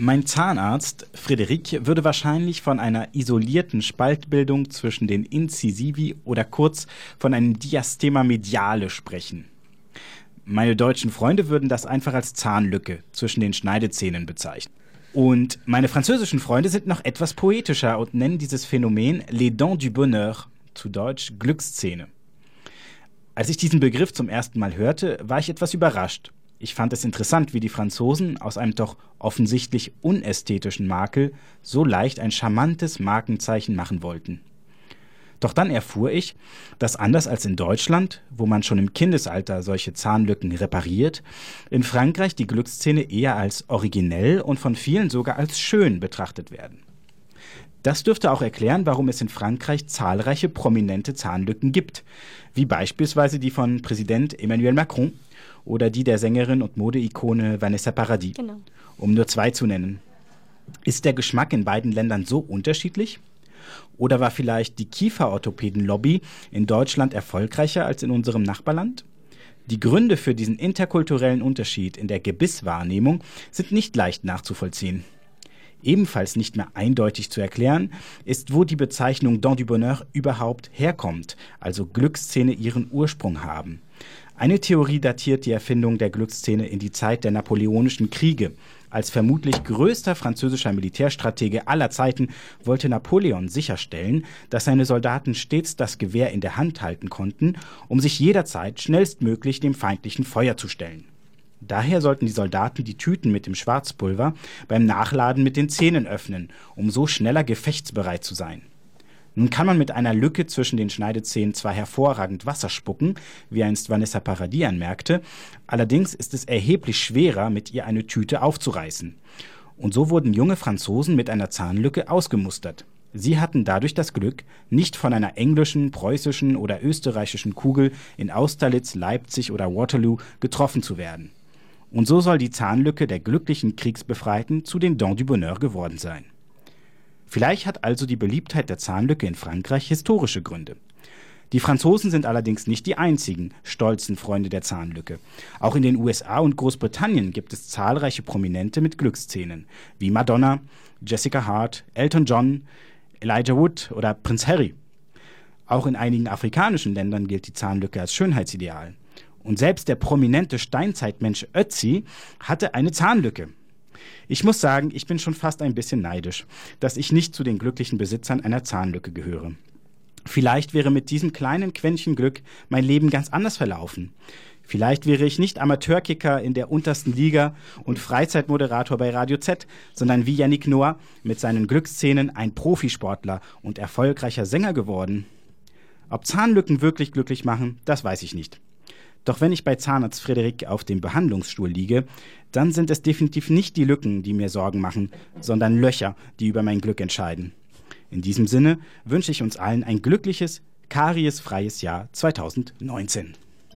Mein Zahnarzt, Frederik, würde wahrscheinlich von einer isolierten Spaltbildung zwischen den Incisivi oder kurz von einem Diastema mediale sprechen. Meine deutschen Freunde würden das einfach als Zahnlücke zwischen den Schneidezähnen bezeichnen. Und meine französischen Freunde sind noch etwas poetischer und nennen dieses Phänomen Les Dents du Bonheur, zu Deutsch Glückszähne. Als ich diesen Begriff zum ersten Mal hörte, war ich etwas überrascht ich fand es interessant, wie die Franzosen aus einem doch offensichtlich unästhetischen Makel so leicht ein charmantes Markenzeichen machen wollten. Doch dann erfuhr ich, dass anders als in Deutschland, wo man schon im Kindesalter solche Zahnlücken repariert, in Frankreich die Glückszähne eher als originell und von vielen sogar als schön betrachtet werden. Das dürfte auch erklären, warum es in Frankreich zahlreiche prominente Zahnlücken gibt, wie beispielsweise die von Präsident Emmanuel Macron oder die der Sängerin und Modeikone Vanessa Paradis, genau. um nur zwei zu nennen. Ist der Geschmack in beiden Ländern so unterschiedlich? Oder war vielleicht die Kieferorthopäden-Lobby in Deutschland erfolgreicher als in unserem Nachbarland? Die Gründe für diesen interkulturellen Unterschied in der Gebisswahrnehmung sind nicht leicht nachzuvollziehen. Ebenfalls nicht mehr eindeutig zu erklären ist, wo die Bezeichnung Dent du Bonheur überhaupt herkommt, also Glücksszene ihren Ursprung haben. Eine Theorie datiert die Erfindung der Glücksszene in die Zeit der Napoleonischen Kriege. Als vermutlich größter französischer Militärstratege aller Zeiten wollte Napoleon sicherstellen, dass seine Soldaten stets das Gewehr in der Hand halten konnten, um sich jederzeit schnellstmöglich dem feindlichen Feuer zu stellen. Daher sollten die Soldaten die Tüten mit dem Schwarzpulver beim Nachladen mit den Zähnen öffnen, um so schneller gefechtsbereit zu sein. Nun kann man mit einer Lücke zwischen den Schneidezähnen zwar hervorragend Wasser spucken, wie einst Vanessa Paradis anmerkte, allerdings ist es erheblich schwerer, mit ihr eine Tüte aufzureißen. Und so wurden junge Franzosen mit einer Zahnlücke ausgemustert. Sie hatten dadurch das Glück, nicht von einer englischen, preußischen oder österreichischen Kugel in Austerlitz, Leipzig oder Waterloo getroffen zu werden. Und so soll die Zahnlücke der glücklichen Kriegsbefreiten zu den Dents du Bonheur geworden sein. Vielleicht hat also die Beliebtheit der Zahnlücke in Frankreich historische Gründe. Die Franzosen sind allerdings nicht die einzigen stolzen Freunde der Zahnlücke. Auch in den USA und Großbritannien gibt es zahlreiche Prominente mit Glückszähnen, wie Madonna, Jessica Hart, Elton John, Elijah Wood oder Prinz Harry. Auch in einigen afrikanischen Ländern gilt die Zahnlücke als Schönheitsideal. Und selbst der prominente Steinzeitmensch Ötzi hatte eine Zahnlücke. Ich muss sagen, ich bin schon fast ein bisschen neidisch, dass ich nicht zu den glücklichen Besitzern einer Zahnlücke gehöre. Vielleicht wäre mit diesem kleinen Quäntchen Glück mein Leben ganz anders verlaufen. Vielleicht wäre ich nicht Amateurkicker in der untersten Liga und Freizeitmoderator bei Radio Z, sondern wie Yannick Noah mit seinen Glücksszenen ein Profisportler und erfolgreicher Sänger geworden. Ob Zahnlücken wirklich glücklich machen, das weiß ich nicht. Doch wenn ich bei Zahnarzt Frederik auf dem Behandlungsstuhl liege, dann sind es definitiv nicht die Lücken, die mir Sorgen machen, sondern Löcher, die über mein Glück entscheiden. In diesem Sinne wünsche ich uns allen ein glückliches, kariesfreies Jahr 2019.